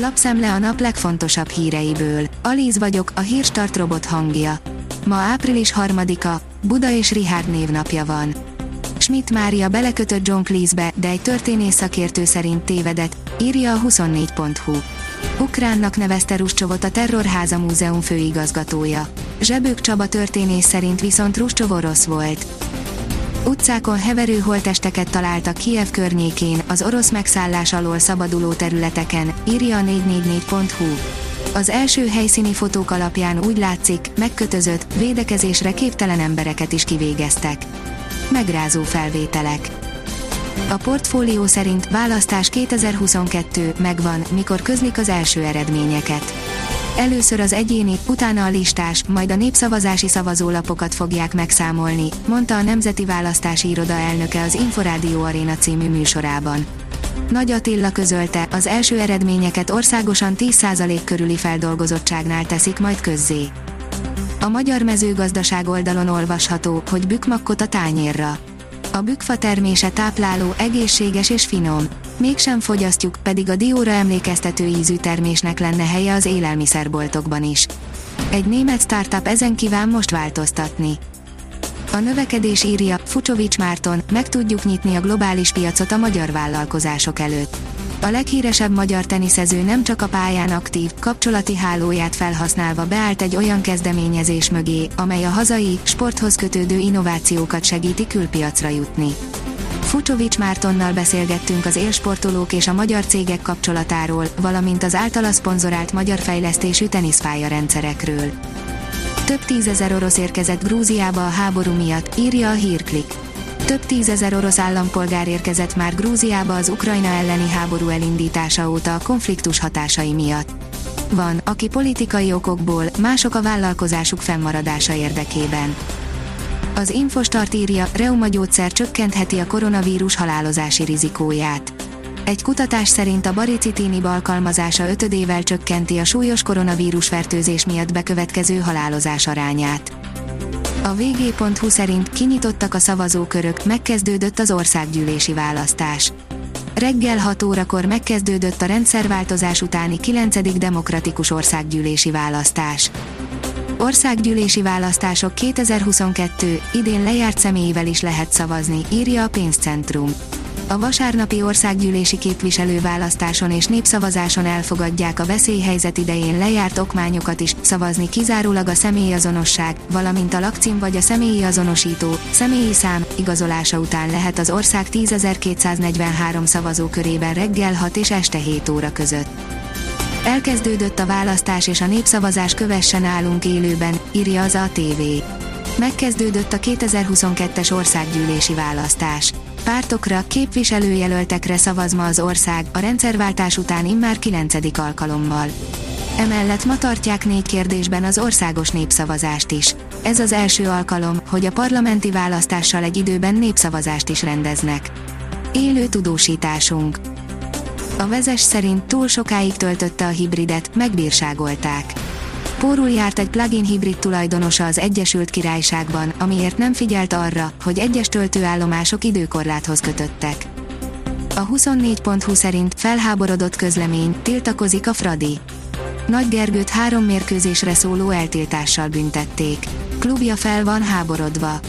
Lapszemle a nap legfontosabb híreiből. Alíz vagyok, a hírstart robot hangja. Ma április harmadika, Buda és Richard névnapja van. Schmidt Mária belekötött John Cleese-be, de egy történész szakértő szerint tévedett, írja a 24.hu. Ukránnak nevezte Ruscsovot a Terrorháza Múzeum főigazgatója. Zsebők Csaba történész szerint viszont Ruscsov orosz volt. Utcákon heverő holtesteket találtak Kiev környékén, az orosz megszállás alól szabaduló területeken, írja a 444.hu. Az első helyszíni fotók alapján úgy látszik, megkötözött, védekezésre képtelen embereket is kivégeztek. Megrázó felvételek. A portfólió szerint választás 2022 megvan, mikor közlik az első eredményeket. Először az egyéni, utána a listás, majd a népszavazási szavazólapokat fogják megszámolni, mondta a Nemzeti Választási Iroda elnöke az Inforádió Aréna című műsorában. Nagy Attila közölte, az első eredményeket országosan 10% körüli feldolgozottságnál teszik majd közzé. A magyar mezőgazdaság oldalon olvasható, hogy bükmakkot a tányérra. A bükfa termése tápláló, egészséges és finom. Mégsem fogyasztjuk, pedig a dióra emlékeztető ízű termésnek lenne helye az élelmiszerboltokban is. Egy német startup ezen kíván most változtatni. A növekedés írja, Fucsovics Márton, meg tudjuk nyitni a globális piacot a magyar vállalkozások előtt. A leghíresebb magyar teniszező nem csak a pályán aktív, kapcsolati hálóját felhasználva beállt egy olyan kezdeményezés mögé, amely a hazai, sporthoz kötődő innovációkat segíti külpiacra jutni. Fucsovics Mártonnal beszélgettünk az élsportolók és a magyar cégek kapcsolatáról, valamint az általa szponzorált magyar fejlesztésű teniszpálya rendszerekről. Több tízezer orosz érkezett Grúziába a háború miatt, írja a hírklik. Több tízezer orosz állampolgár érkezett már Grúziába az Ukrajna elleni háború elindítása óta a konfliktus hatásai miatt. Van, aki politikai okokból, mások a vállalkozásuk fennmaradása érdekében. Az Infostart írja, reumagyógyszer csökkentheti a koronavírus halálozási rizikóját. Egy kutatás szerint a baricitinib alkalmazása ötödével csökkenti a súlyos koronavírus fertőzés miatt bekövetkező halálozás arányát. A vg.hu szerint kinyitottak a szavazókörök, megkezdődött az országgyűlési választás. Reggel 6 órakor megkezdődött a rendszerváltozás utáni 9. demokratikus országgyűlési választás. Országgyűlési választások 2022, idén lejárt személyével is lehet szavazni, írja a pénzcentrum. A vasárnapi országgyűlési képviselőválasztáson és népszavazáson elfogadják a veszélyhelyzet idején lejárt okmányokat is, szavazni kizárólag a személyazonosság, valamint a lakcím vagy a személyi azonosító, személyi szám, igazolása után lehet az ország 10.243 szavazókörében reggel 6 és este 7 óra között. Elkezdődött a választás és a népszavazás kövessen állunk élőben, írja az ATV. Megkezdődött a 2022-es országgyűlési választás. Pártokra, képviselőjelöltekre szavaz ma az ország, a rendszerváltás után immár 9. alkalommal. Emellett ma tartják négy kérdésben az országos népszavazást is. Ez az első alkalom, hogy a parlamenti választással egy időben népszavazást is rendeznek. Élő tudósításunk. A vezes szerint túl sokáig töltötte a hibridet, megbírságolták. Pórul járt egy plugin hibrid tulajdonosa az Egyesült Királyságban, amiért nem figyelt arra, hogy egyes töltőállomások időkorláthoz kötöttek. A 24.20 szerint felháborodott közlemény, tiltakozik a Fradi. Nagy Gergőt három mérkőzésre szóló eltiltással büntették. Klubja fel van háborodva.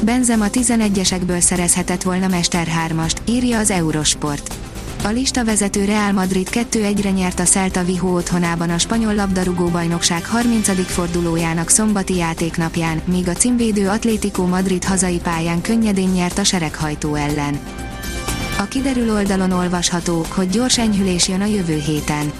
Benzema 11-esekből szerezhetett volna Mester 3-ast, írja az Eurosport. A lista vezető Real Madrid 2-1-re nyert a Celta Vigo otthonában a spanyol labdarúgó bajnokság 30. fordulójának szombati játéknapján, míg a címvédő Atlético Madrid hazai pályán könnyedén nyert a sereghajtó ellen. A kiderül oldalon olvasható, hogy gyors enyhülés jön a jövő héten.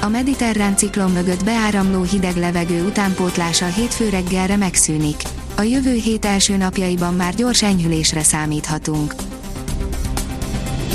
A mediterrán ciklon mögött beáramló hideg levegő utánpótlása hétfő reggelre megszűnik. A jövő hét első napjaiban már gyors enyhülésre számíthatunk.